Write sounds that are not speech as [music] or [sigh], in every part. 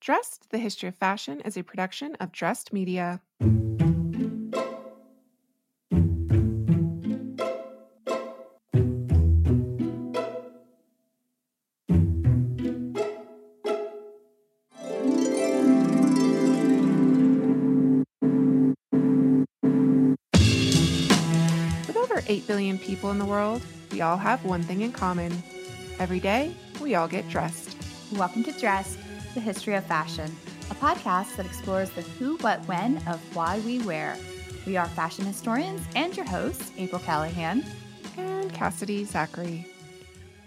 Dressed, the History of Fashion is a production of Dressed Media. With over 8 billion people in the world, we all have one thing in common. Every day, we all get dressed. Welcome to Dressed, the History of Fashion, a podcast that explores the who, what, when of why we wear. We are fashion historians and your hosts, April Callahan. and Cassidy Zachary.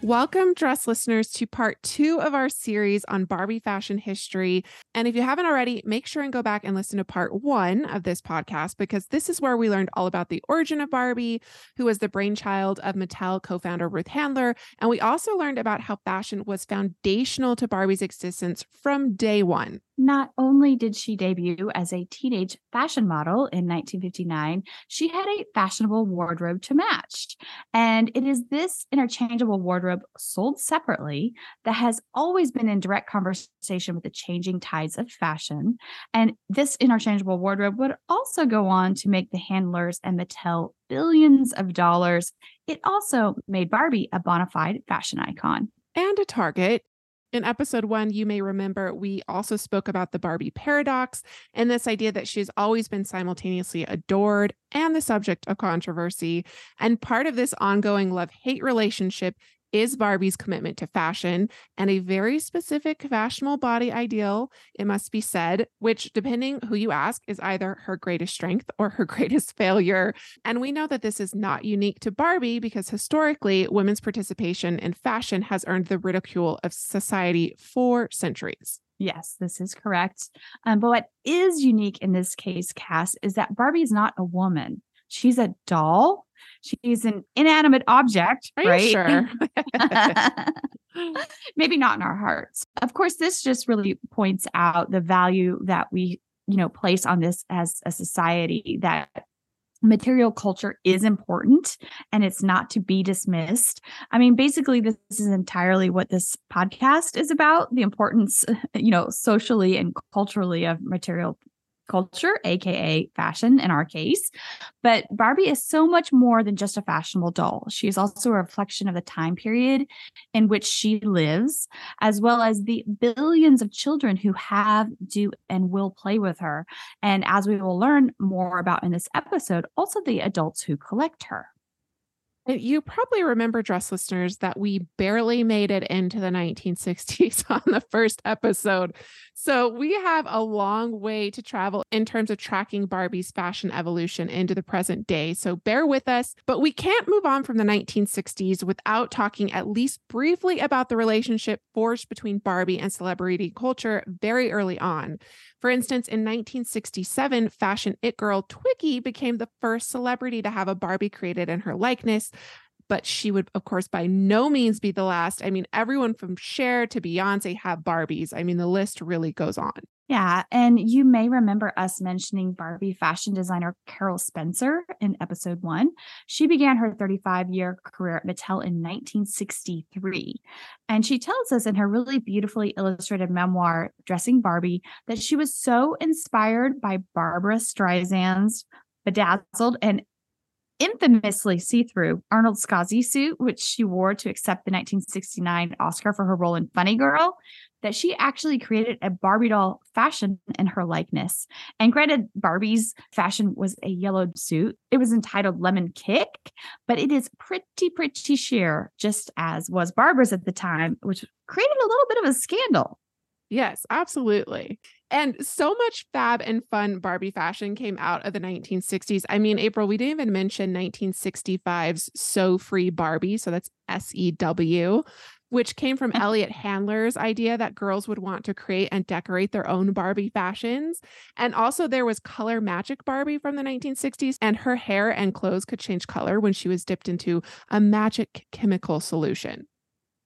Welcome, dress listeners, to part two of our series on Barbie fashion history. And if you haven't already, make sure and go back and listen to part one of this podcast because this is where we learned all about the origin of Barbie, who was the brainchild of Mattel co founder Ruth Handler. And we also learned about how fashion was foundational to Barbie's existence from day one. Not only did she debut as a teenage fashion model in 1959, she had a fashionable wardrobe to match. And it is this interchangeable wardrobe sold separately that has always been in direct conversation with the changing tides of fashion. And this interchangeable wardrobe would also go on to make the handlers and Mattel billions of dollars. It also made Barbie a bona fide fashion icon. and a target. In episode one, you may remember we also spoke about the Barbie paradox and this idea that she's always been simultaneously adored and the subject of controversy. And part of this ongoing love hate relationship is Barbie's commitment to fashion and a very specific fashionable body ideal, it must be said, which, depending who you ask, is either her greatest strength or her [laughs] greatest failure. And we know that this is not unique to Barbie because historically, women's participation in fashion has earned the ridicule of society for centuries. Yes, this is correct. Um, but what is unique in this case, Cass, is that Barbie is not a woman. She's a doll. She's an inanimate object, Are right? sure? [laughs] [laughs] Maybe not in our hearts. Of course, this just really points out the value that we, you know, place on this as a society that material culture is important and it's not to be dismissed. I mean, basically, this is entirely what this podcast is about the importance, [laughs] you know, socially and culturally of material culture, aka fashion in our case. But Barbie is so much more than just a fashionable doll. She is also a reflection of the time period in which she lives, as well as the billions of children who have, do, and will play with her. And as we will learn more about in this episode, also the adults who collect her. You probably remember, dress listeners, that we barely made it into the 1960s [laughs] on the first episode. So we have a long way to travel in terms of tracking Barbie's fashion evolution into the present day. So bear with us. But we can't move on from the 1960s without talking at least briefly about the relationship forged between Barbie and celebrity culture very early on. For instance, in 1967, fashion it girl Twiggy became the first celebrity to have a Barbie created in her likeness. But she would, of course, by no means be the last. I mean, everyone from Cher to Beyonce have Barbies. I mean, the list really goes on. Yeah. And you may remember us mentioning Barbie fashion designer Carol Spencer in episode one. She began her 35 year career at Mattel in 1963. And she tells us in her really beautifully illustrated memoir, Dressing Barbie, that she was so inspired by Barbra Streisand's bedazzled and infamously see-through Arnold Scaasi suit, which she wore to accept the 1969 Oscar for her role in Funny Girl, that she actually created a Barbie doll fashion in her likeness. And granted, Barbie's fashion was a yellowed suit. It was entitled Lemon Kick, but it is pretty, pretty sheer, just as was Barbra's at the time, which created a little bit of a scandal. Yes, absolutely. And so much fab and fun Barbie fashion came out of the 1960s. I mean, April, we didn't even mention 1965's Sew Free Barbie. So that's S E W, which came from [laughs] Elliot Handler's idea that girls would want to create and decorate their own Barbie fashions. And also, there was Color Magic Barbie from the 1960s, and her hair and clothes could change color when she was dipped into a magic chemical solution.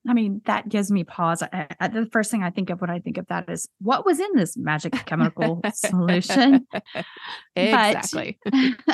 I mean, that gives me pause. I, I, the first thing I think of when I think of that is what was in this magic chemical solution. [laughs] exactly.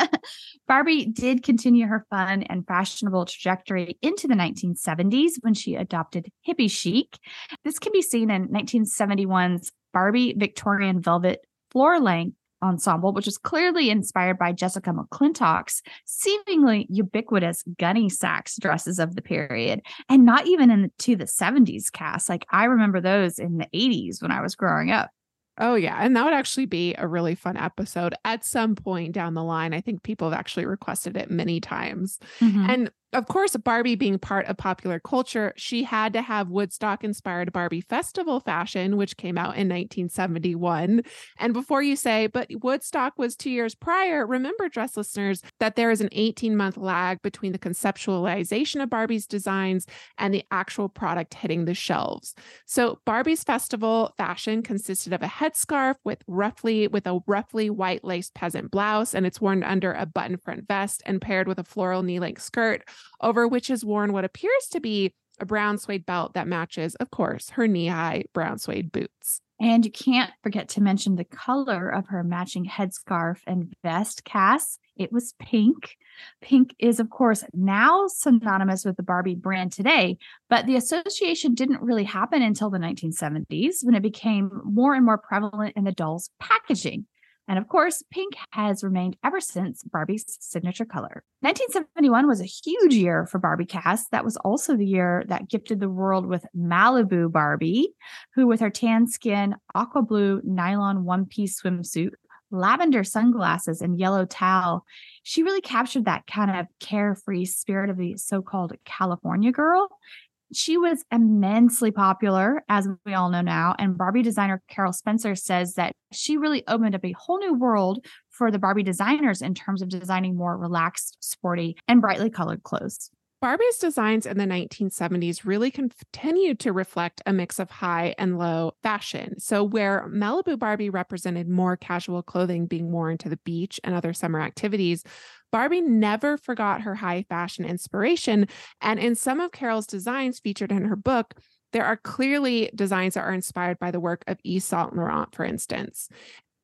[laughs] Barbie did continue her fun and fashionable trajectory into the 1970s when she adopted hippie chic. This can be seen in 1971's Barbie Victorian velvet floor length ensemble, which was clearly inspired by Jessica McClintock's seemingly ubiquitous Gunne Sax dresses of the period, and not even into the 70s Cass. Like I remember those in the 80s when I was growing up. Oh, yeah. And that would actually be a really fun episode at some point down the line. I think people have actually requested it many times. Mm-hmm. And of course, Barbie being part of popular culture, she had to have Woodstock inspired Barbie festival fashion, which came out in 1971. And before you say, but Woodstock was two years prior, remember, dress listeners, that there is an 18 month lag between the conceptualization of Barbie's designs and the actual product hitting the shelves. So Barbie's festival fashion consisted of a headscarf with roughly with a roughly white lace peasant blouse, and it's worn under a button front vest and paired with a floral knee-length skirt over which is worn what appears to be a brown suede belt that matches, of course, her knee high brown suede boots. And you can't forget to mention the color of her matching headscarf and vest, Cass. It was pink. Pink is, of course, now synonymous with the Barbie brand today, but the association didn't really happen until the 1970s when it became more and more prevalent in the doll's packaging. And of course, pink has remained ever since Barbie's signature color. 1971 was a huge year for Barbie Cass. That was also the year that gifted the world with Malibu Barbie, who, with her tan skin, aqua blue nylon one piece swimsuit, lavender sunglasses, and yellow towel, she really captured that kind of carefree spirit of the so called California girl she was immensely popular, as we all know now. And Barbie designer Carol Spencer says that she really opened up a whole new world for the Barbie designers in terms of designing more relaxed, sporty, and brightly colored clothes. Barbie's designs in the 1970s really continued to reflect a mix of high and low fashion. So, where Malibu Barbie represented more casual clothing being worn to the beach and other summer activities, Barbie never forgot her high fashion inspiration. And in some of Carol's designs featured in her book, there are clearly designs that are inspired by the work of Yves Saint Laurent, for instance.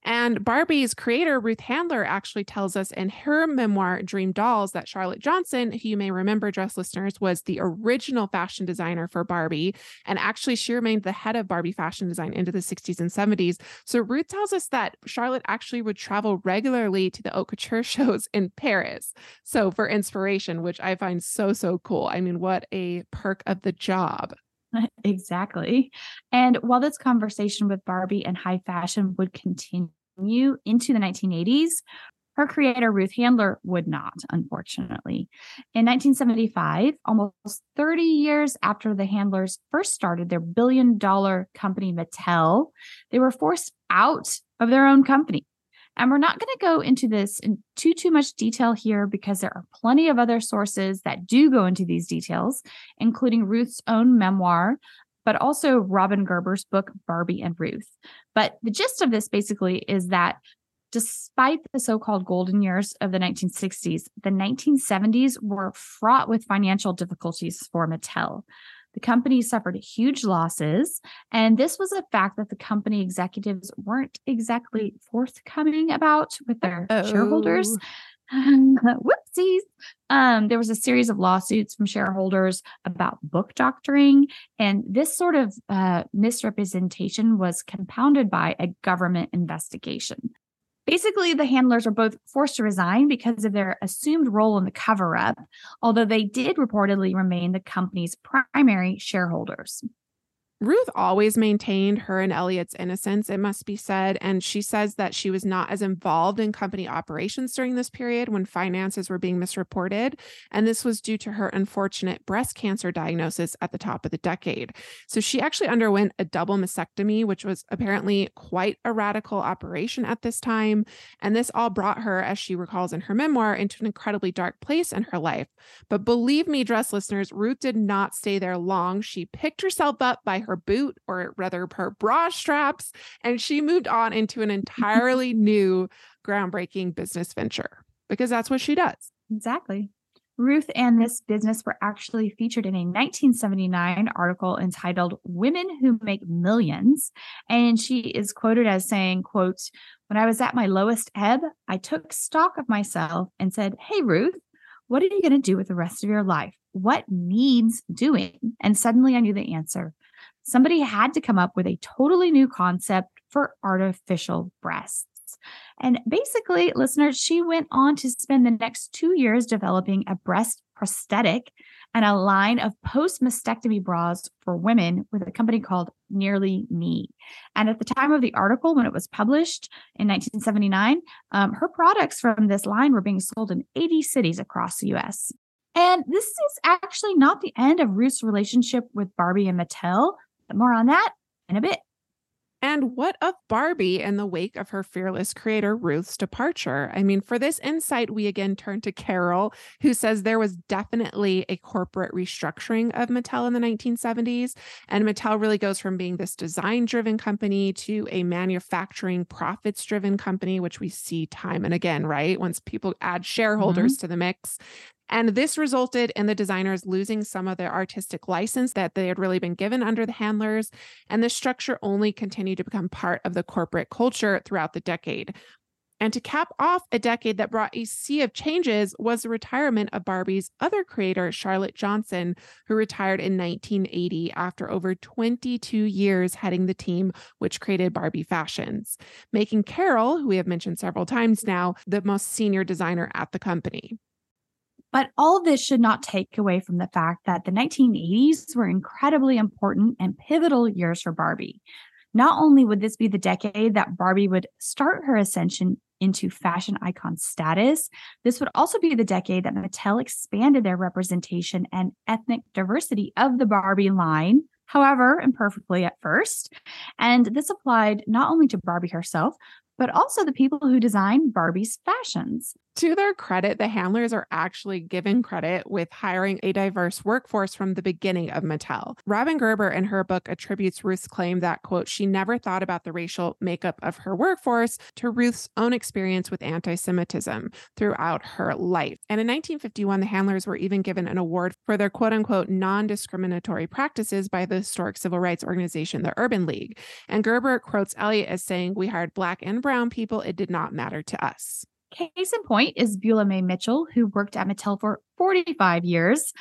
And Barbie's creator, Ruth Handler, actually tells us in her memoir, Dream Dolls, that Charlotte Johnson, who you may remember, dress listeners, was the original fashion designer for Barbie. And actually, she remained the head of Barbie fashion design into the 60s and 70s. So Ruth tells us that Charlotte actually would travel regularly to the haute couture [laughs] shows in Paris. So for inspiration, which I find so, so cool. I mean, what a perk of the job. [laughs] exactly. And while this conversation with Barbie and high fashion would continue into the 1980s, her creator, Ruth Handler, would not, unfortunately. In 1975, almost 30 years after the Handlers first started their billion dollar company, Mattel, they were forced out of their own company. And we're not going to go into this in too too much detail here because there are plenty of other sources that do go into these details, including Ruth's own memoir, but also Robin Gerber's book Barbie and Ruth. But the gist of this basically is that despite the so-called golden years of the 1960s, the 1970s were fraught with financial difficulties for Mattel. The company suffered huge losses, and this was a fact that the company executives weren't exactly forthcoming about with their Uh-oh. shareholders. [laughs] Whoopsies. Um, there was a series of lawsuits from shareholders about book doctoring, and this sort of uh, misrepresentation was compounded by a government investigation. Basically, the handlers were both forced to resign because of their assumed role in the cover up, although they did reportedly remain the company's primary shareholders. Ruth always maintained her and Elliot's innocence, it must be said. And she says that she was not as involved in company operations during this period when finances were being misreported. And this was due to her unfortunate breast cancer diagnosis at the top of the decade. So she actually underwent a double mastectomy, which was apparently quite a radical operation at this time. And this all brought her, as she recalls in her memoir, into an incredibly dark place in her life. But believe me, dress listeners, Ruth did not stay there long. She picked herself up by boot, or rather her bra straps, and she moved on into an entirely new, groundbreaking business venture because that's what she does. Exactly. Ruth and this business were actually featured in a 1979 article entitled Women Who Make Millions. And she is quoted as saying, quote, when I was at my lowest ebb, I took stock of myself and said, Hey, Ruth, what are you going to do with the rest of your life? What needs doing? And suddenly I knew the answer Somebody had to come up with a totally new concept for artificial breasts. And basically, listeners, she went on to spend the next two years developing a breast prosthetic and a line of post mastectomy bras for women with a company called Nearly Me. And at the time of the article, when it was published in 1979, um, her products from this line were being sold in 80 cities across the US. And this is actually not the end of Ruth's relationship with Barbie and Mattel. But more on that in a bit. And what of Barbie in the wake of her fearless creator Ruth's departure? I mean, for this insight, we again turn to Carol, who says there was definitely a corporate restructuring of Mattel in the 1970s. And Mattel really goes from being this design driven company to a manufacturing profits driven company, which we see time and again, right? Once people add shareholders mm-hmm. to the mix. And this resulted in the designers losing some of their artistic license that they had really been given under the handlers. And this structure only continued to become part of the corporate culture throughout the decade. And to cap off a decade that brought a sea of changes was the retirement of Barbie's other creator, Charlotte Johnson, who retired in 1980 after over 22 years heading the team which created Barbie Fashions, making Carol, who we have mentioned several times now, the most senior designer at the company. But all of this should not take away from the fact that the 1980s were incredibly important and pivotal years for Barbie. Not only would this be the decade that Barbie would start her ascension into fashion icon status, this would also be the decade that Mattel expanded their representation and ethnic diversity of the Barbie line, however, imperfectly at first. And this applied not only to Barbie herself, but also the people who designed Barbie's fashions to their credit, the handlers are actually given credit with hiring a diverse workforce from the beginning of Mattel. Robin Gerber in her book attributes Ruth's claim that, quote, she never thought about the racial makeup of her workforce to Ruth's own experience with anti Semitism throughout her life. And in 1951, the handlers were even given an award for their quote unquote non discriminatory practices by the historic civil rights organization, the Urban League. And Gerber quotes Elliot as saying, We hired black and brown people. It did not matter to us. Case in point is Beulah Mae Mitchell, who worked at Mattel for 45 years.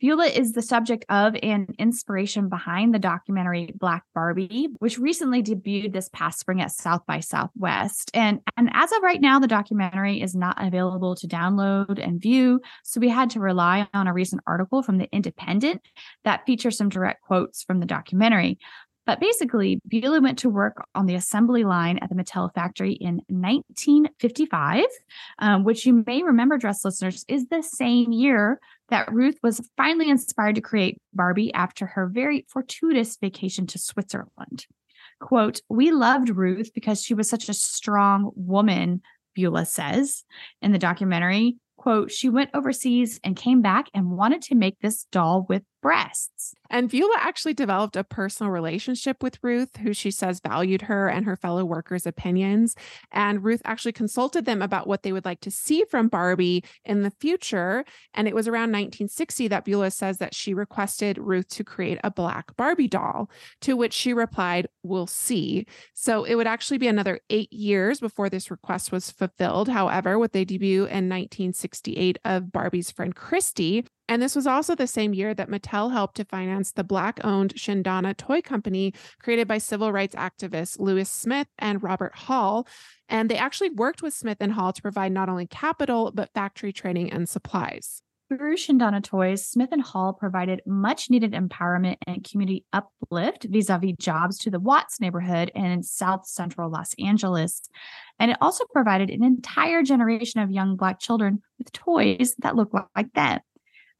Beulah is the subject of and inspiration behind the documentary Black Barbie, which recently debuted this past spring at South by Southwest. And, and as of right now, the documentary is not available to download and view. So we had to rely on a recent article from The Independent that features some direct quotes from the documentary. But basically, Beulah went to work on the assembly line at the Mattel factory in 1955, um, which you may remember, dress listeners, is the same year that Ruth was finally inspired to create Barbie after her very fortuitous vacation to Switzerland. Quote, We loved Ruth because she was such a strong woman, Beulah says in the documentary. Quote, she went overseas and came back and wanted to make this doll with breasts. And Beulah actually developed a personal relationship with Ruth, who she says valued her and her fellow workers' opinions. And Ruth actually consulted them about what they would like to see from Barbie in the future. And it was around 1960 that Beulah says that she requested Ruth to create a black Barbie doll, to which she replied, We'll see. So it would actually be another eight years before this request was fulfilled. However, with the debut in 1968 of Barbie's friend Christy, and this was also the same year that Mattel helped to finance the Black owned Shindana toy company created by civil rights activists Louis Smith and Robert Hall. And they actually worked with Smith and Hall to provide not only capital, but factory training and supplies. Through Shindana Toys, Smith and Hall provided much needed empowerment and community uplift vis a vis jobs to the Watts neighborhood in South Central Los Angeles. And it also provided an entire generation of young Black children with toys that looked like them.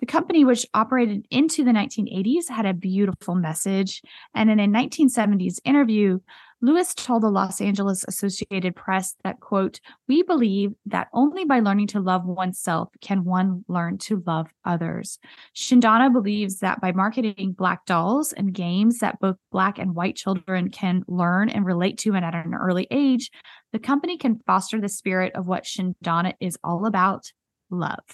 The company, which operated into the 1980s, had a beautiful message. And in a 1970s interview, Lewis told the Los Angeles Associated Press that, quote, we believe that only by learning to love oneself can one learn to love others. Shindana believes that by marketing Black dolls and games that both Black and white children can learn and relate to and at an early age, the company can foster the spirit of what Shindana is all about love.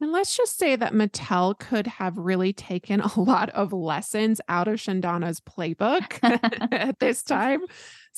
And let's just say that Mattel could have really taken [laughs] a lot of lessons out of Shindana's playbook [laughs] [laughs] at this time.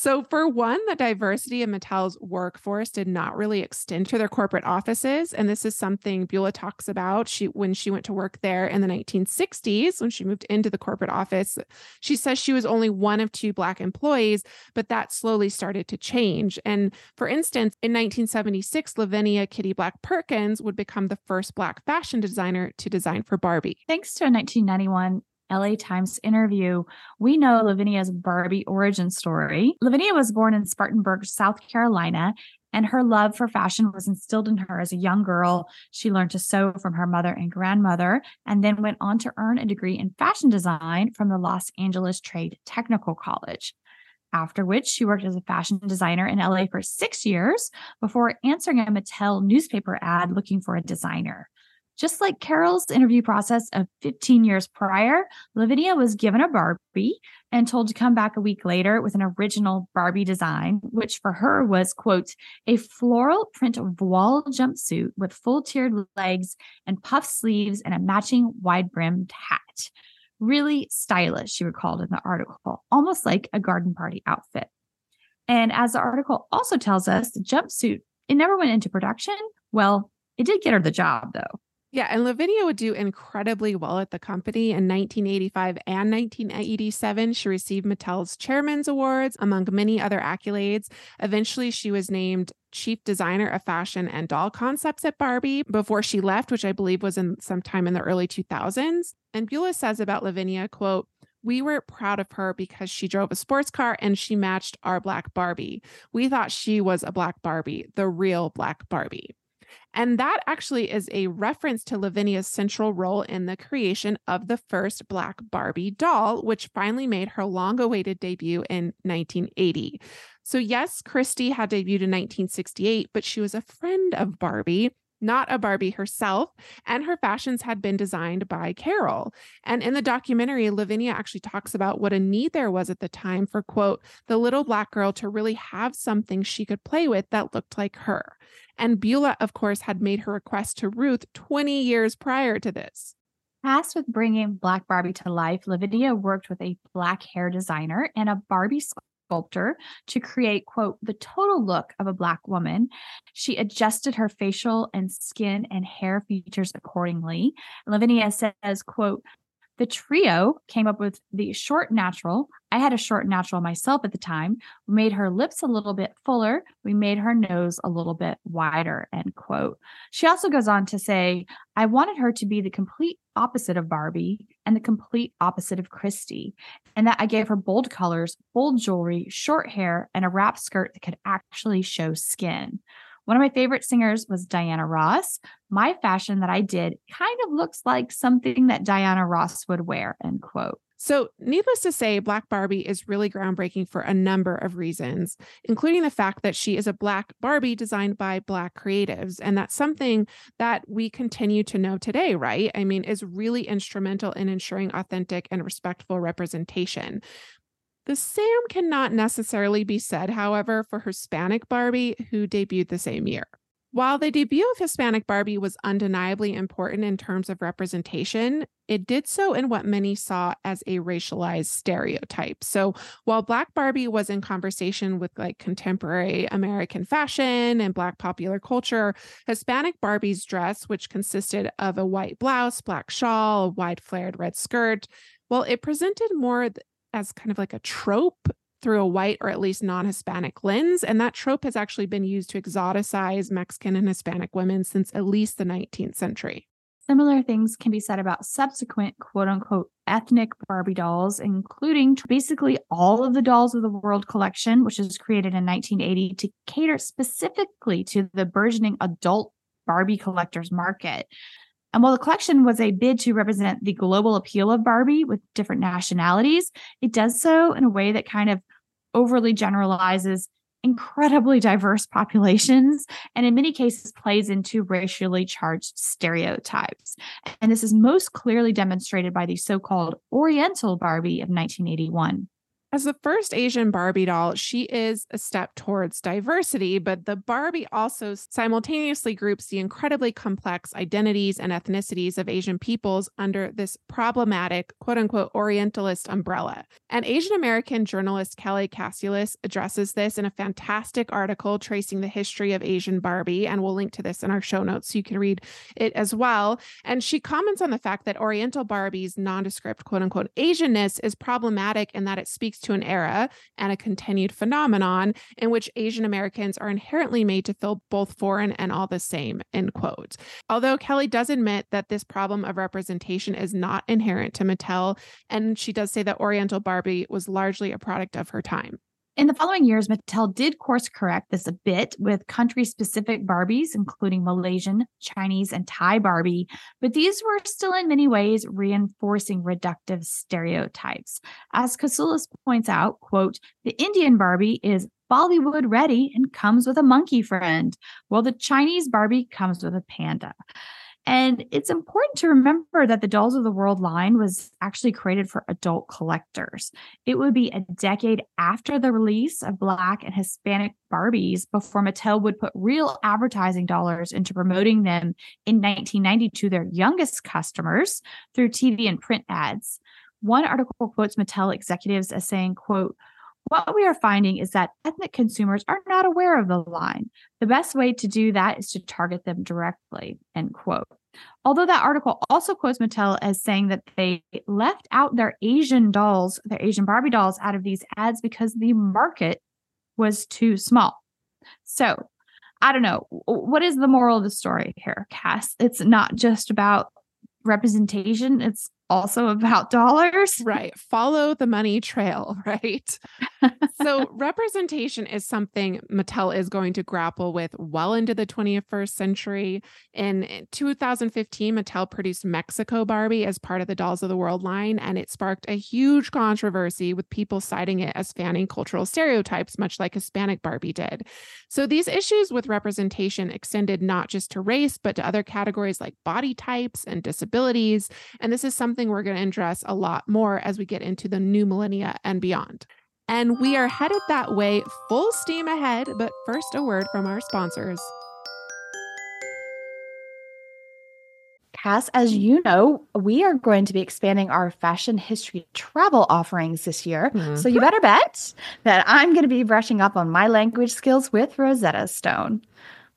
So, for one, the diversity in Mattel's workforce did not really extend to their corporate offices. And this is something Beulah talks about. She when she went to work there in the 1960s, when she moved into the corporate office, she says she was only one of two black employees, but that slowly started to change. And for instance, in 1976, Lavinia Kitty Black Perkins would become the first black fashion designer to design for Barbie. Thanks to a 1991 LA Times interview, we know Lavinia's Barbie origin story. Lavinia was born in Spartanburg, South Carolina, and her love for fashion was instilled in her as a young girl. She learned to sew from her mother and grandmother, and then went on to earn a degree in fashion design from the Los Angeles Trade Technical College. After which, she worked as a fashion designer in LA for six years before answering a Mattel newspaper ad looking for a designer. Just like Carol's interview process of 15 years prior, Lavinia was given a Barbie and told to come back a week later with an original Barbie design, which for her was, quote, a floral print voile jumpsuit with full tiered legs and puff sleeves and a matching wide brimmed hat. Really stylish, she recalled in the article, almost like a garden party outfit. And as the article also tells us, the jumpsuit, it never went into production. Well, it did get her the job, though. Yeah, and Lavinia would do incredibly well at the company. In 1985 and 1987, she received Mattel's Chairman's Awards, among many other accolades. Eventually, she was named chief designer of fashion and doll concepts at Barbie before she left, which I believe was in sometime in the early 2000s. And Beulah says about Lavinia, quote, we were proud of her because she drove a sports car and she matched our black Barbie. We thought she was a black Barbie, the real black Barbie. And that actually is a reference to Lavinia's central role in the creation of the first Black Barbie doll, which finally made her long awaited debut in 1980. So, yes, Christy had debuted in 1968, but she was a friend of Barbie not a Barbie herself, and her fashions had been designed by Carol. And in the documentary, Lavinia actually talks about what a need there was at the time for, quote, the little black girl to really have something she could play with that looked like her. And Beulah, of course, had made her request to Ruth 20 years prior to this. Tasked with bringing Black Barbie to life, Lavinia worked with a black hair designer and a Barbie sculptor to create, quote, the total look of a Black woman. She adjusted her facial and skin and hair features accordingly. Lavinia says, quote, the trio came up with the short natural. I had a short natural myself at the time. We made her lips a little bit fuller. We made her nose a little bit wider. End quote. She also goes on to say, I wanted her to be the complete opposite of Barbie and the complete opposite of Christy. And that I gave her bold colors, bold jewelry, short hair, and a wrap skirt that could actually show skin. One of my favorite singers was Diana Ross. My fashion that I did kind of looks like something that Diana Ross would wear, end quote. So, needless to say, Black Barbie is really groundbreaking for a number of reasons, including the fact that she is a Black Barbie designed by Black creatives. And that's something that we continue to know today, right? I mean, is really instrumental in ensuring authentic and respectful representation. The same cannot necessarily be said, however, for Hispanic Barbie, who debuted the same year. While the debut of Hispanic Barbie was undeniably important in terms of representation, it did so in what many saw as a racialized stereotype. So while Black Barbie was in conversation with like contemporary American fashion and Black popular culture, Hispanic Barbie's dress, which consisted of a white blouse, black shawl, a wide flared red skirt, well, it presented more as kind of like a trope through a white or at least non Hispanic lens. And that trope has actually been used to exoticize Mexican and Hispanic women since at least the 19th century. Similar things can be said about subsequent quote unquote ethnic Barbie dolls, including basically all of the Dolls of the World collection, which was created in 1980 to cater specifically to the burgeoning adult Barbie collectors market. And while the collection was a bid to represent the global appeal of Barbie with different nationalities, it does so in a way that kind of overly generalizes incredibly [laughs] diverse populations and in many cases plays into racially charged stereotypes. And this is most clearly demonstrated by the so called Oriental Barbie of 1981. As the first Asian Barbie doll, she is a step towards diversity, but the Barbie also simultaneously groups the incredibly complex identities and ethnicities of Asian peoples under this problematic, quote unquote, Orientalist umbrella. And Asian American journalist Kelly Kasulis addresses this in a fantastic article tracing the history of Asian Barbie. And we'll link to this in our show notes so you can read it as well. And she comments on the fact that Oriental Barbie's nondescript, quote unquote, Asianness is problematic in that it speaks to an era and a continued phenomenon in which Asian Americans are inherently made to feel both foreign and all the same, end quote. Although Kelly does admit that this problem of representation is not inherent to Mattel, and she does say that Oriental Barbie was largely a product of her time. In the following years, Mattel did course correct this a bit with country specific Barbies, including Malaysian, Chinese, and Thai Barbie, but these were still in many ways reinforcing reductive stereotypes. As Kasulis points out, quote, the Indian Barbie is Bollywood ready and comes with a monkey friend, while the Chinese Barbie comes with a panda. And it's important to remember that the Dolls of the World line was actually created for adult collectors. It would be a decade after the release of Black and Hispanic Barbies before Mattel would put real advertising dollars into promoting them in 1990 to their youngest customers through TV and print ads. One article quotes Mattel executives as saying, quote, what we are finding is that ethnic consumers are not aware of the line. The best way to do that is to target them directly, end quote. Although that article also quotes Mattel as saying that they left out their Asian dolls, their Asian Barbie dolls out of these ads because the market was too small. So I don't know. What is the moral of the story here, Cass? It's not just about representation, it's also about dollars. Right. Follow the money trail, [laughs] right? [laughs] so, representation is something Mattel is going to grapple with well into the 21st century. In 2015, Mattel produced Mexico Barbie as part of the Dolls of the World line, and it sparked a huge controversy with people citing it as fanning cultural stereotypes, much like Hispanic Barbie did. So, these issues with representation extended not just to race, but to other categories like body types and disabilities. And this is something we're going to address a lot more as we get into the new millennia and beyond. And we are headed that way full steam ahead. But first, a word from our sponsors. Cass, as you know, we are going to be expanding our fashion history travel offerings this year. Mm-hmm. So you better bet that I'm going to be brushing up on my language skills with Rosetta Stone.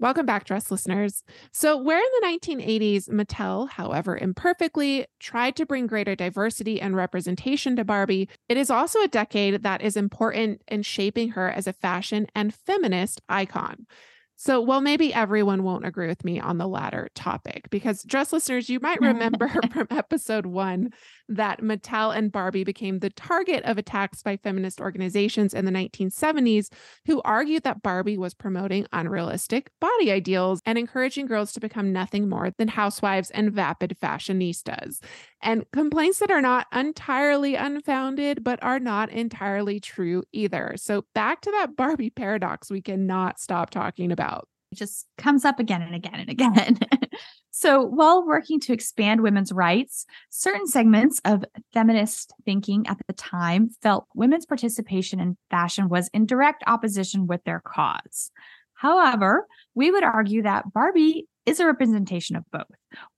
Welcome back, dress listeners. So, where in the 1980s, Mattel, however imperfectly, tried to bring greater diversity and representation to Barbie, it is also a decade that is important in shaping her as a fashion and feminist icon. So, well, maybe everyone won't agree with me on the latter topic because, dress listeners, you might remember [laughs] from episode one that Mattel and Barbie became the target of attacks by feminist organizations in the 1970s who argued that Barbie was promoting unrealistic body ideals and encouraging girls to become nothing more than housewives and vapid fashionistas. And complaints that are not entirely unfounded, but are not entirely true either. So, back to that Barbie paradox we cannot stop talking about. It just comes up again and again and again. [laughs] so, while working to expand women's rights, certain segments of feminist thinking at the time felt women's participation in fashion was in direct opposition with their cause. However, we would argue that Barbie is a representation of both.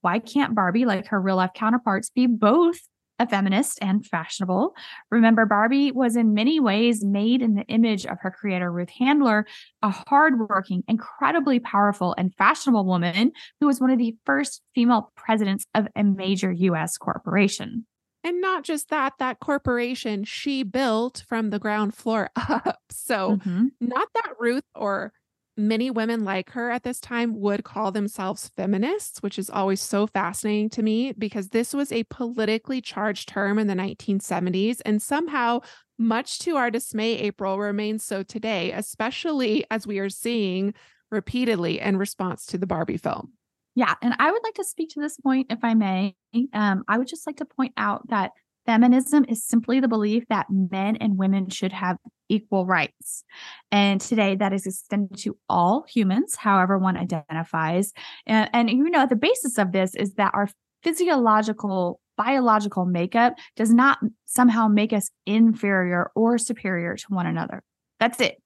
Why can't Barbie, like her real life counterparts, be both a feminist and fashionable. Remember, Barbie was in many ways made in the image of her creator, Ruth Handler, a hardworking, incredibly powerful, and fashionable woman who was one of the first female presidents of a major US corporation. And not just that, that corporation she built from the ground floor [laughs] up. So, mm-hmm. not that Ruth or many women like her at this time would call themselves feminists, which is always so fascinating to me because this was a politically charged term in the 1970s. And somehow, much to our dismay, April remains so today, especially as we are seeing repeatedly in response to the Barbie film. Yeah. And I would like to speak to this point, if I may. Um, I would just like to point out that Feminism is simply the belief that men and women should have equal rights. And today that is extended to all humans, however one identifies. And, and you know, the basis of this is that our physiological, biological makeup does not somehow make us inferior or superior to one another. That's it.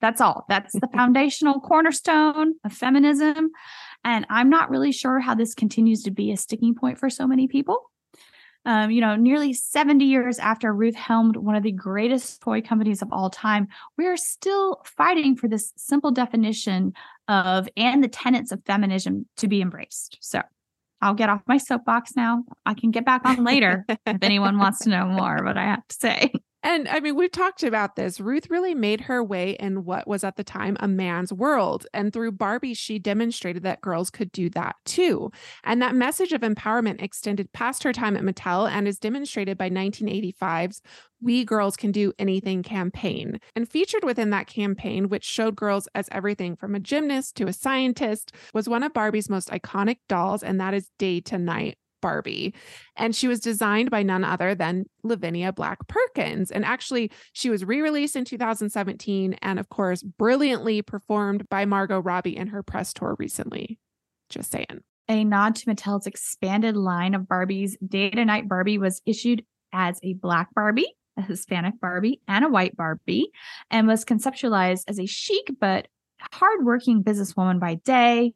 That's all. That's the [laughs] foundational cornerstone of feminism. And I'm not really sure how this continues to be a sticking point for so many people um, you know, nearly 70 years after Ruth helmed one of the greatest toy companies of all time, we are still fighting for this simple definition of and the tenets of feminism to be embraced. So I'll get off my soapbox now. I can get back on later if anyone wants to know more, but I have to say. [laughs] And I mean, we've talked about this. Ruth really made her way in what was at the time a man's world. And through Barbie, she demonstrated that girls could do that too. And that message of empowerment extended past her time at Mattel and is demonstrated by 1985's We Girls Can Do Anything campaign. And featured within that campaign, which showed girls as everything from a gymnast to a scientist, was one of Barbie's most iconic dolls, and that is Day to Night Barbie. And she was designed by none other than Lavinia Black Perkins. And actually, she was re released in 2017 and, of course, brilliantly performed by Margot Robbie in her press tour recently. Just saying. A nod to Mattel's expanded line of Barbies, Day to Night Barbie was issued as a Black Barbie, a Hispanic Barbie, and a white Barbie, and was conceptualized as a chic but hardworking businesswoman by day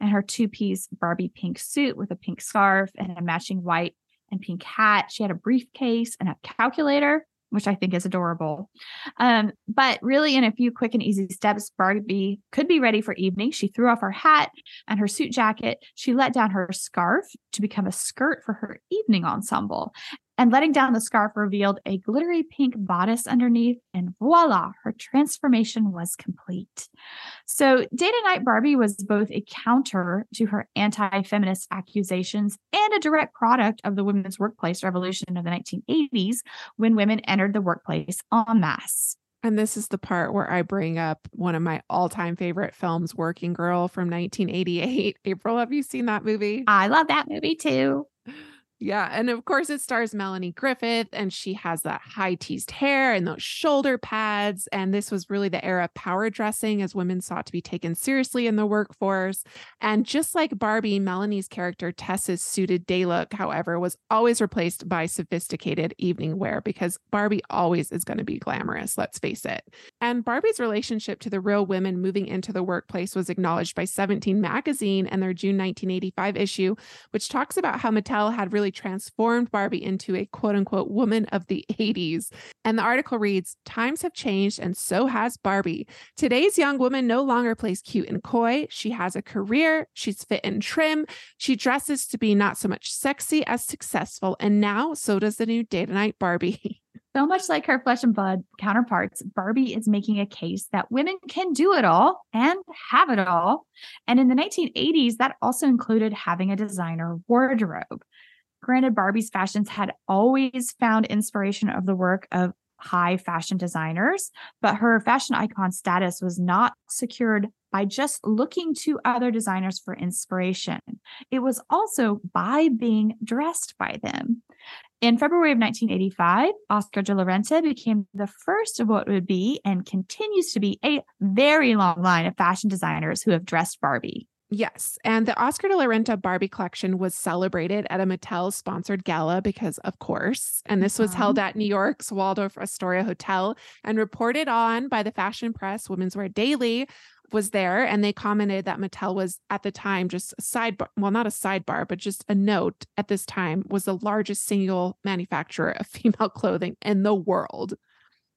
and her two piece Barbie pink suit with a pink scarf and a matching white and pink hat. She had a briefcase and a calculator, which I think is adorable. Um, but really, in a few quick and easy steps, Barbie could be ready for evening. She threw off her hat and her suit jacket. She let down her scarf to become a skirt for her evening ensemble and letting down the scarf revealed a glittery pink bodice underneath, and voila, her transformation was complete. So, Day to Night Barbie was both a counter to her anti feminist accusations and a direct product of the women's workplace revolution of the 1980s when women entered the workplace en masse. And this is the part where I bring up one of my all time favorite films, Working Girl from 1988. April, have you seen that movie? I love that movie too. [laughs] Yeah. And of course, it stars Melanie Griffith, and she has that high teased hair and those shoulder pads. And this was really the era of power dressing as women sought to be taken seriously in the workforce. And just like Barbie, Melanie's character, Tess's suited day look, however, was always replaced by sophisticated evening wear because Barbie always is going to be glamorous, let's face it. And Barbie's relationship to the real women moving into the workplace was acknowledged by 17 magazine and their June 1985 issue, which talks about how Mattel had really transformed Barbie into a quote unquote woman of the 80s. And the article reads Times have changed, and so has Barbie. Today's young woman no longer plays cute and coy. She has a career, she's fit and trim. She dresses to be not so much sexy as successful. And now, so does the new Day to Night Barbie. [laughs] So much like her flesh and blood counterparts, Barbie is making a case that women can do it all and have it all. And in the 1980s, that also included having a designer wardrobe. Granted, Barbie's fashions had always found inspiration of the work of high fashion designers, but her fashion icon status was not secured by just looking to other designers for inspiration. It was also by being dressed by them. In February of 1985, Oscar de la Renta became the first of what would be and continues to be a very long line of fashion designers who have dressed Barbie. Yes. And the Oscar de la Renta Barbie collection was celebrated at a Mattel sponsored gala because, of course, and this was held uh-huh. at New York's Waldorf Astoria Hotel and reported on by the fashion press, Women's Wear Daily. was there and they commented that Mattel was at the time just a sidebar, well, not a sidebar, but just a note at this time was the largest single manufacturer of [laughs] female clothing in the world,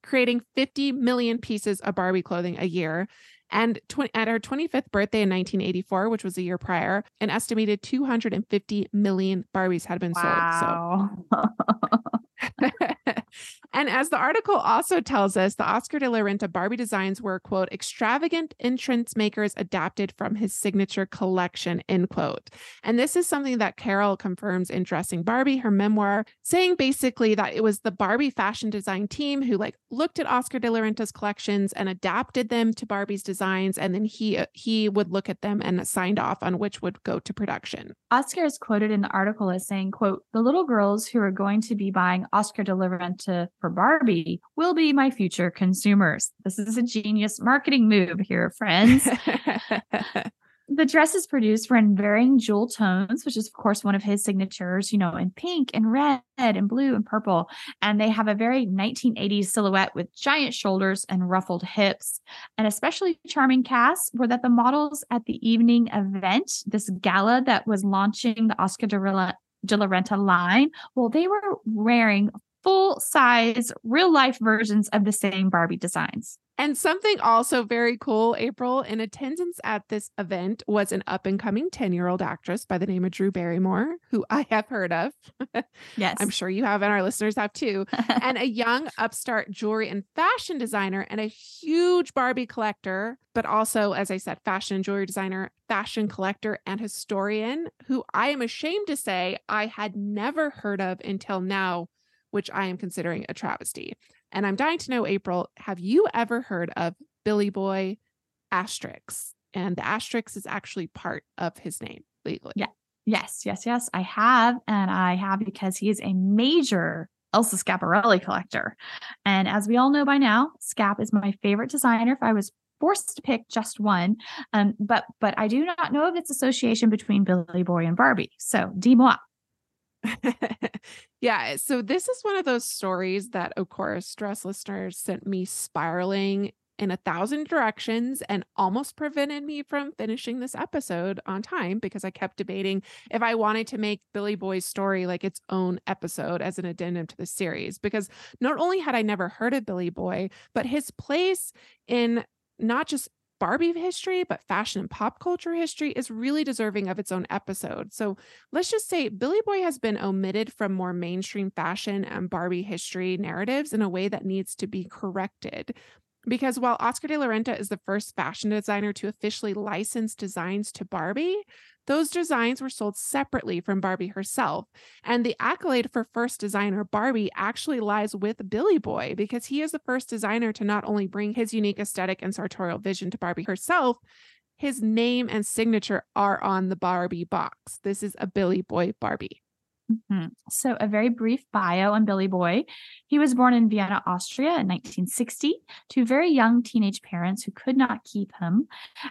creating 50 million pieces of Barbie clothing a year. And tw- at her 25th birthday in 1984, which was a year prior, an estimated 250 million Barbies had been wow. sold. So [laughs] and as the article also tells us, the Oscar de la Renta Barbie designs were, quote, extravagant entrance makers adapted from his signature collection, end quote. And this is something that Carol confirms in Dressing Barbie, her memoir, saying basically that it was the Barbie fashion design team who like looked at Oscar de la Renta's collections and adapted them to Barbie's designs. And then he uh, he would look at them and signed off on which would go to production. Oscar is quoted in the article as saying, quote, the little girls who are going to be buying Oscar de la Renta for Barbie will be my future consumers. This is a genius marketing move here, friends. [laughs] the dresses produced were in varying jewel tones, which is, of course, one of his signatures, you know, in pink and red and blue and purple. And they have a very 1980s silhouette with giant shoulders and ruffled hips. An especially charming cast were that the models at the evening event, this gala that was launching the Oscar de La Renta line, well, they were wearing full size, real life versions of the same Barbie designs. And something also very cool, April, in attendance at this event was an up and coming 10 year old actress by the name of Drew Barrymore, who I have heard of. [laughs] Yes. I'm sure you have, and our listeners have too. [laughs] and a young upstart jewelry and fashion designer, and a huge Barbie collector, but also, as I said, fashion and jewelry designer, fashion collector, and historian, who I am ashamed to say I had never heard of until now which I am considering a travesty. And I'm dying to know, April, have you ever heard of Billy Boy asterisk? And the asterisk is actually part of his name legally. Yeah. Yes, yes, yes. I have. And I have because he is a major Elsa Schiaparelli collector. And as we all know by now, Scap is my favorite designer. If I was forced to pick just one, um, but but I do not know of its association between Billy Boy and Barbie. So, dis-moi. [laughs] yeah. So this is one of those stories that, of course, dress listeners sent me spiraling in a thousand directions and almost prevented me from finishing this episode on time because I kept debating if I wanted to make Billy Boy's story like its own episode as an addendum to the series. Because not only had I never heard of Billy Boy, but his place in not just Barbie history, but fashion and pop culture history is really deserving of its own episode. So let's just say Billy Boy has been omitted from more mainstream fashion and Barbie history narratives in a way that needs to be corrected. Because while Oscar de la Renta is the first fashion designer to officially license designs to Barbie, those designs were sold separately from Barbie herself. And the accolade for first designer Barbie actually lies with Billy Boy because he is the first designer to not only bring his unique aesthetic and sartorial vision to Barbie herself, his name and signature are on the Barbie box. This is a Billy Boy Barbie. Mm-hmm. So, a very brief bio on Billy Boy. He was born in Vienna, Austria in 1960 to very young teenage parents who could not keep him,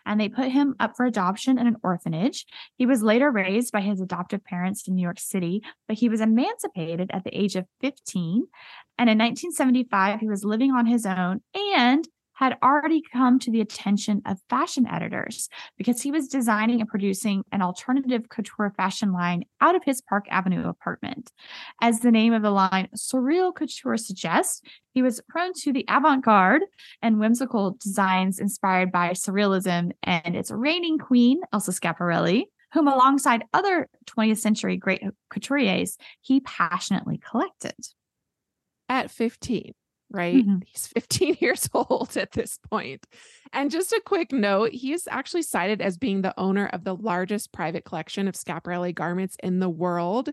and they put him up for adoption in an orphanage. He was later raised by his adoptive parents in New York City, but he was emancipated at the age of 15. And in 1975, he was living on his own and had already come to the attention of fashion editors because he was designing and producing an alternative couture fashion line out of his Park Avenue apartment. As the name of the line, Surreal Couture, suggests, he was prone to the avant garde and whimsical designs inspired by surrealism and its reigning queen, Elsa Schiaparelli. Whom, alongside other 20th century great couturiers, he passionately collected. At 15 right? Mm-hmm. He's [laughs] 15 years old at this point. And just a quick note, he is actually cited as being the owner of the largest private collection of Schiaparelli garments in the world,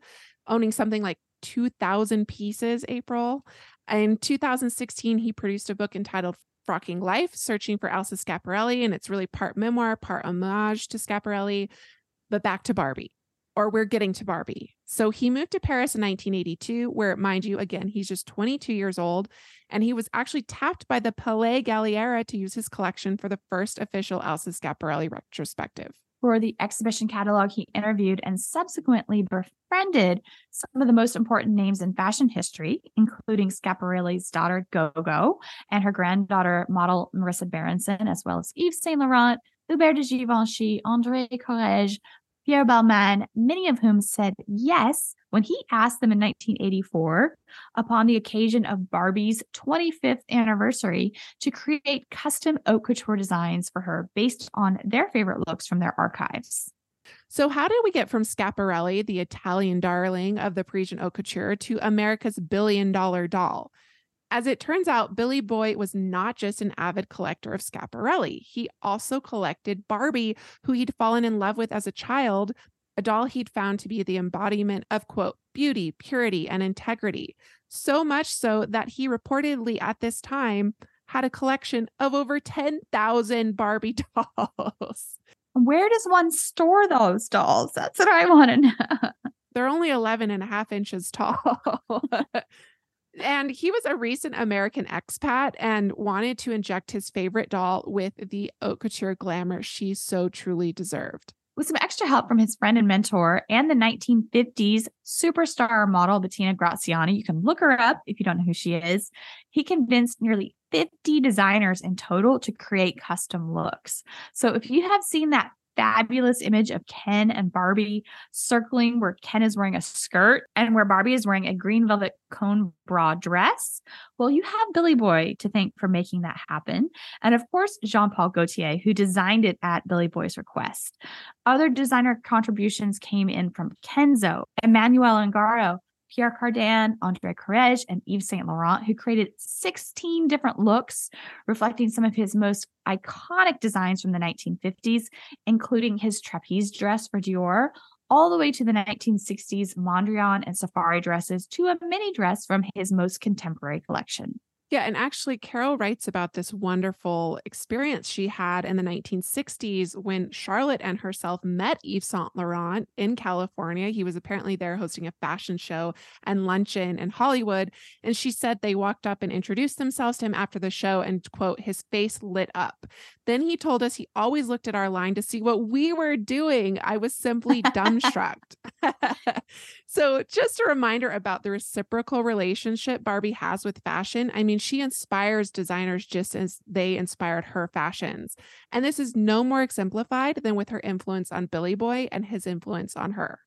owning something like 2,000 pieces, April. In 2016, he produced a book entitled Frocking Life, Searching for Elsa Schiaparelli. And it's really part memoir, part homage to Schiaparelli. But back to Barbie or we're getting to Barbie. So he moved to Paris in 1982, where, mind you, again, he's just 22 years old. And he was actually tapped by the Palais Galliera to use his collection for the first official Elsa Schiaparelli retrospective. For the exhibition catalog, he interviewed and subsequently befriended some of the most important names in fashion history, including Schiaparelli's daughter Gogo and her granddaughter model Marisa Berenson, as well as Yves Saint Laurent, Hubert de Givenchy, André Courrèges, Pierre Balmain, many of whom said yes when he asked them in 1984, upon the occasion of Barbie's 25th anniversary, to create custom haute couture designs for her based on their favorite looks from their archives. So, how did we get from Schiaparelli, the Italian darling of the Parisian haute couture, to America's billion dollar doll? As it turns out, Billy Boy was not just an avid collector of Schiaparelli. He also collected Barbie, who he'd fallen in love with as a child, a doll he'd found to be the embodiment of, quote, beauty, purity, and integrity. So much so that he reportedly at this time had a collection of over 10,000 Barbie [laughs] dolls. Where does one store those dolls? That's what I want to know. They're only 11 and a half inches tall. [laughs] And he was a recent American expat and wanted to inject his favorite doll with the haute couture glamour she so truly deserved. With some extra help from his friend and mentor and the 1950s superstar model Bettina Graziani, you can look her up if you don't know who she is. He convinced nearly 50 designers in total to create custom looks. So if you have seen that fabulous image of Ken and Barbie circling where Ken is wearing a skirt and where Barbie is wearing a green velvet cone bra dress. Well, you have Billy Boy to thank for making that happen. And of course, Jean Paul Gaultier, who designed it at Billy Boy's request. Other designer contributions came in from Kenzo, Emmanuel Ungaro, Pierre Cardin, Andre Courrèges, and Yves Saint Laurent, who created 16 different looks reflecting some of his most iconic designs from the 1950s, including his trapeze dress for Dior, all the way to the 1960s Mondrian and safari dresses to a mini dress from his most contemporary collection. Yeah, and actually, Carol writes about this wonderful experience she had in the 1960s when Charlotte and herself met Yves Saint Laurent in California. He was apparently there hosting a fashion show and luncheon in Hollywood. And she said they walked up and introduced themselves to him after the show, and quote, his face lit up. Then he told us he always looked at our line to see what we were doing. I was simply dumbstruck. [laughs] so, just a reminder about the reciprocal relationship Barbie has with fashion. I mean, she inspires designers just as they inspired her fashions. And this is no more exemplified than with her influence on Billy Boy and his influence on her.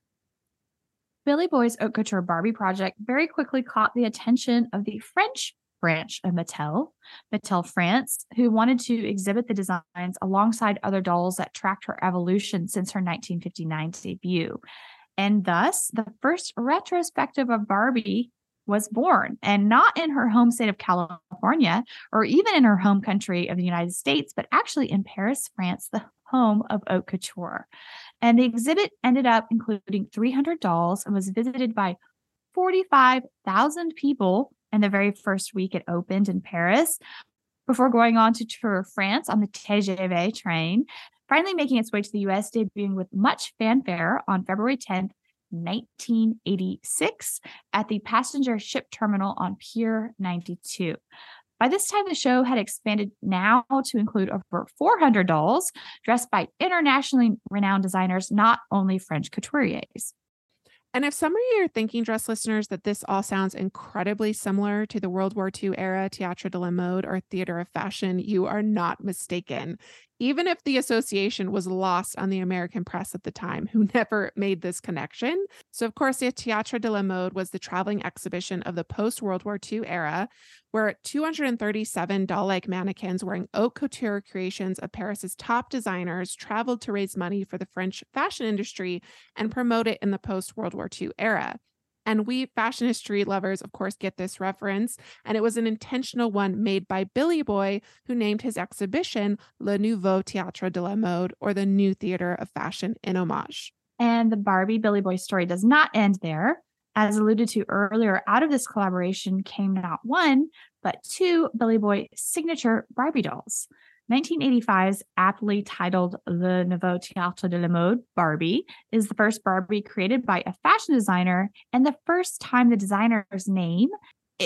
Billy Boy's haute couture Barbie project very quickly caught the attention of the French branch of Mattel, Mattel France, who wanted to exhibit the designs alongside other dolls that tracked her evolution since her 1959 debut. And thus, the first retrospective of Barbie was born and not in her home state of California or even in her home country of the United States, but actually in Paris, France, the home of haute couture. And the exhibit ended up including 300 dolls and was visited by 45,000 people in the very first week it opened in Paris before going on to tour France on the TGV train, finally making its way to the US, debuting with much fanfare on February 10th, 1986 at the passenger ship terminal on Pier 92. By this time, the show had expanded now to include over 400 dolls dressed by internationally renowned designers, not only French couturiers. And if some of you are thinking, dress listeners, that this all sounds incredibly similar to the World War II era Théâtre de la Mode or theater of fashion, you are not mistaken even if the association was lost on the American press at the time, who [laughs] never made this connection. So, of course, the Théâtre de la Mode was the traveling exhibition of the post World War II era, where 237 doll like mannequins wearing haute couture creations of Paris's top designers traveled to raise money for the French fashion industry and promote it in the post World War II era. And we fashion history lovers, of course, get this reference. And it was an intentional one made by Billy Boy, who named his exhibition Le Nouveau Théâtre de la Mode, or the New Theater of Fashion in homage. And the Barbie Billy Boy story does not end there. As alluded to earlier, out of this collaboration came not one, but two Billy Boy signature Barbie dolls. 1985's aptly titled Le Nouveau Théâtre de la Mode Barbie is the first Barbie created by a fashion designer and the first time the designer's name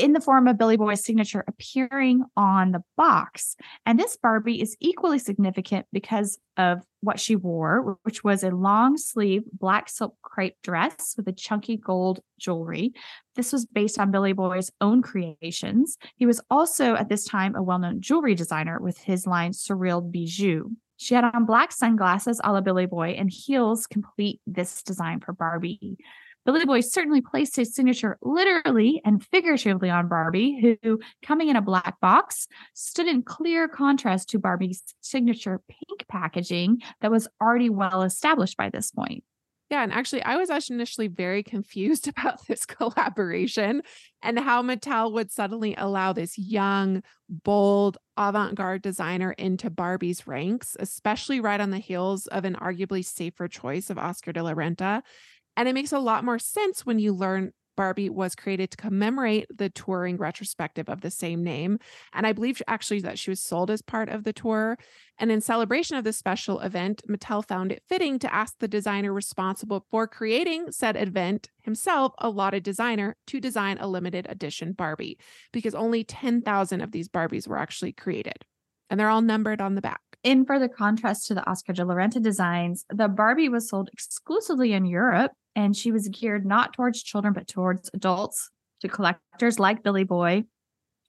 in the form of Billy Boy's signature appearing on the box. And this Barbie is equally significant because of what she wore, which was a long sleeve black silk crepe dress with a chunky gold jewelry. This was based on Billy Boy's own creations. He was also at this time a well known jewelry designer with his line Surreal Bijoux. She had on black sunglasses a la Billy Boy and heels complete this design for Barbie. Billy Boy certainly placed his signature literally and figuratively on Barbie, who, coming in a black box, stood in clear contrast to Barbie's signature pink packaging that was already well established by this point. Yeah, and actually, I was initially very confused [laughs] about this collaboration and how Mattel would suddenly allow this young, bold, avant garde designer into Barbie's ranks, especially right on the heels of an arguably safer choice of Oscar de la Renta. And it makes a lot more sense when you learn Barbie was created to commemorate the touring retrospective of the same name. And I believe actually that she was sold as part of the tour. And in celebration of this special event, Mattel found it fitting to ask the designer responsible for creating said event himself, a lauded designer, to design a limited edition Barbie, because only 10,000 of these Barbies were actually created. And they're all numbered on the back. In further contrast to the Oscar de la Renta designs, the Barbie was sold exclusively in Europe and she was geared not towards children but towards adults to collectors like Billy Boy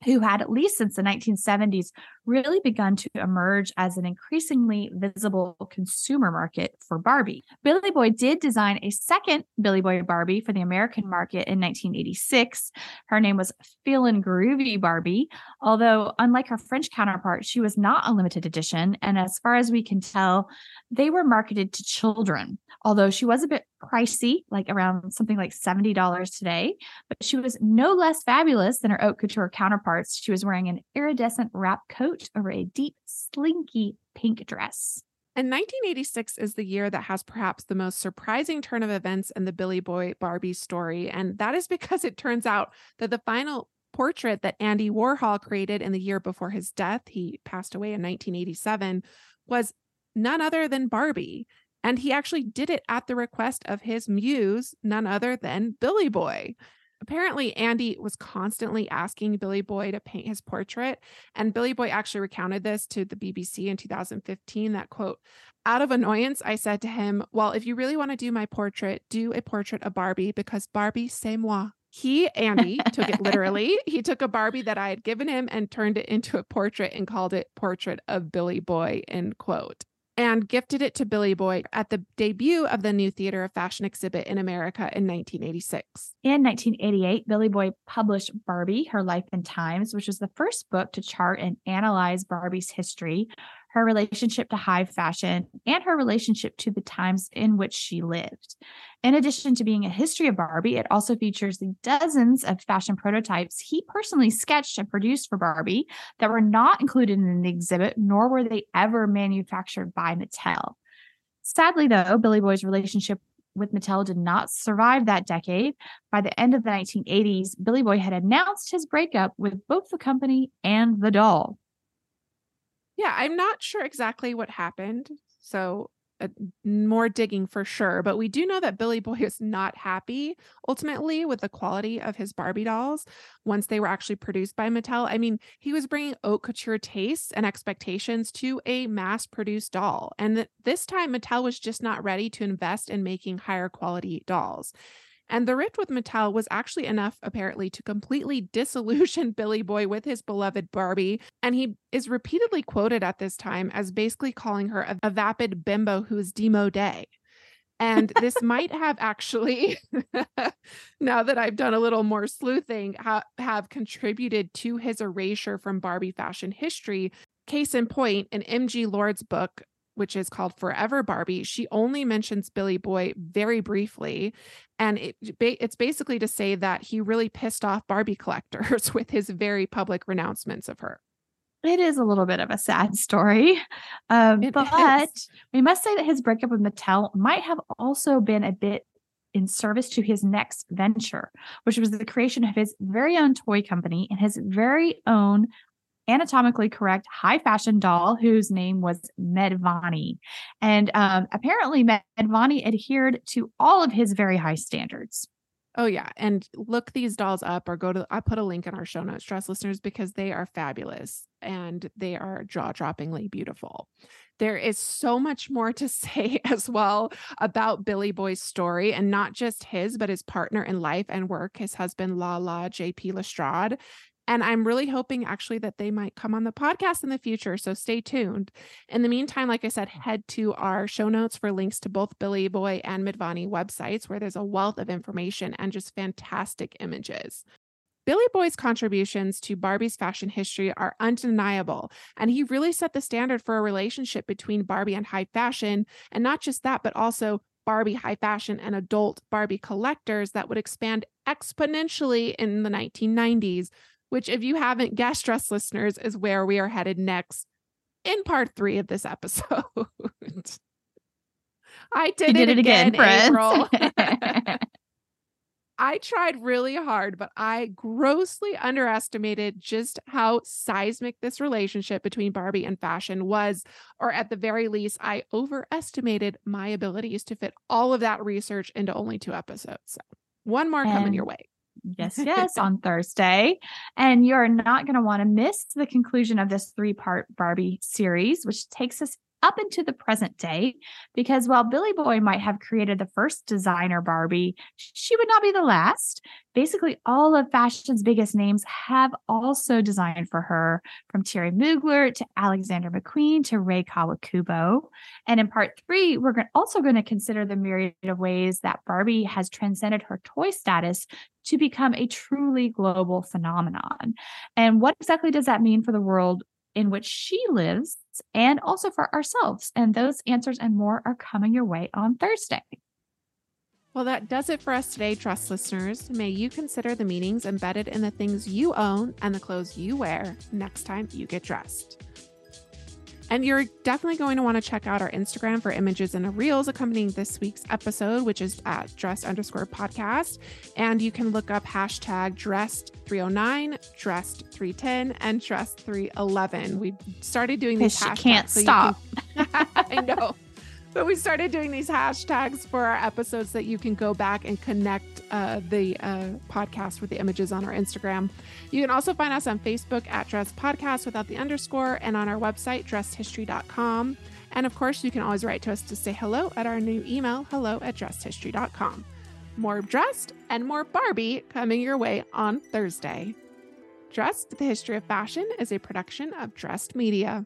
who had at least since the 1970s really begun to emerge as an increasingly visible consumer market for Barbie. Billy Boy did design a second Billy Boy Barbie for the American market in 1986. Her name was Feelin' Groovy Barbie, although unlike her French counterpart, she was not a limited edition. And as far as we can tell, they were marketed to children, although she was a bit pricey, like around something like $70 today, but she was no less fabulous than her haute couture counterparts. She was wearing an iridescent wrap coat over a deep, slinky pink dress. And 1986 is the year that has perhaps the most surprising turn of events in the Billy Boy Barbie story. And that is because it turns out that the final portrait that Andy Warhol created in the year before his death, he passed away in 1987, was none other than Barbie. And he actually did it at the request of his muse, none other than Billy Boy. Apparently, Andy was constantly asking Billy Boy to paint his portrait. And Billy Boy actually recounted this to the BBC in 2015 that quote, out of annoyance, I said to him, Well, if you really want to do my portrait, do a portrait of Barbie because Barbie, c'est moi. He, Andy, took it literally. [laughs] He took a Barbie that I had given him and turned it into a portrait and called it Portrait of Billy Boy, end quote and gifted it to Billy Boy at the debut of the new Theater of Fashion exhibit in America in 1986. In 1988, Billy Boy published Barbie, Her Life and Times, which was the first book to chart and analyze Barbie's history, her relationship to high fashion, and her relationship to the times in which she lived. In addition to being a history of Barbie, it also features the dozens of fashion prototypes he personally sketched and produced for Barbie that were not included in the exhibit, nor were they ever manufactured by Mattel. Sadly, though, Billy Boy's relationship with Mattel did not survive that decade. By the end of the 1980s, Billy Boy had announced his breakup with both the company and the doll. Yeah, I'm not sure exactly what happened. So uh, more digging for sure, but we do know that Billy Boy is not happy ultimately with the quality of his Barbie dolls once they were actually produced by Mattel. I mean, he was bringing haute couture tastes and expectations to a mass produced doll. And th- this time, Mattel was just not ready to invest in making higher quality dolls. And the rift with Mattel was actually enough, apparently, to completely [laughs] disillusion Billy Boy with his beloved Barbie. And he is repeatedly quoted at this time as basically calling her a, a vapid bimbo who is demode. And this [laughs] might have actually, [laughs] now that I've done a little more sleuthing, ha- have contributed to his erasure from Barbie fashion history. Case in point, in MG Lord's book, which is called Forever Barbie, she only mentions Billy Boy very briefly. And it, it's basically to say that he really pissed off Barbie collectors [laughs] with his very public renouncements of her. It is a little bit of a sad story. [laughs] Um, but is. we must say that his breakup with Mattel might have also been a bit in service to his next venture, which was the creation of his very own toy company and his very own anatomically correct high fashion doll whose name was Mdvanii. And um, apparently, Mdvanii adhered to all of his very high standards. Oh yeah, and look these dolls up or go to I put a link in our show notes, dress listeners, because they are fabulous and they are jaw-droppingly beautiful. There is so much more to [laughs] say as well about Billy Boy's story and not just his, but his partner in life and work, his husband Lala JP Lestrade. And I'm really hoping actually that they might come on the podcast in the future. So stay tuned. In the meantime, like I said, head to our show notes for links to both Billy Boy and Mdvanii websites, where there's a wealth of information and just fantastic images. Billy Boy's contributions to Barbie's fashion history are undeniable, and he really set the standard for a relationship between Barbie and high fashion. And not just that, but also Barbie high fashion and adult Barbie collectors that would expand exponentially in the 1990s which, if you haven't guessed, dress listeners, is where we are headed next in part three of this [laughs] episode. I did, did it, it again, again. April. [laughs] I tried really hard, but I grossly underestimated just how seismic this relationship between Barbie and fashion was, or at the very least, I overestimated my abilities to fit all of that research into only two episodes. So, one more coming your way. Yes, [laughs] yes, on Thursday. And you're not going to want to miss the conclusion of this three part Barbie series, which takes us up into the present day. Because while Billy Boy might have created the first designer Barbie, she would not be the last. Basically, all of fashion's biggest names have also designed for her, from Thierry Mugler to Alexander McQueen to Rei Kawakubo. And in part three, we're also going to consider the myriad of ways that Barbie has transcended her toy status to become a truly global phenomenon. And what exactly does that mean for the world in which she lives and also for ourselves? And those answers and more are coming your way on Thursday. Well, that does it for us today, trust listeners. May you consider the meanings embedded in the things you own and the clothes you wear next time you get dressed. And you're definitely going to want to check out our Instagram for images and reels accompanying this week's episode, which is at dress underscore podcast. And you can look up hashtag dressed 309, dressed 310, and dressed 311. We started doing these hashtags. can't so stop. can- [laughs] I know. But we started doing these hashtags for our episodes that you can go back and connect uh, the uh, podcast with the images on our Instagram. You can also find us on Facebook at Dress Podcast without the underscore and on our website, dressedhistory.com. And of course, you can always write to us to say hello at our new email, hello at dressedhistory.com. More dressed and more Barbie coming your way on Thursday. Dressed, the History of Fashion is a production of Dressed Media.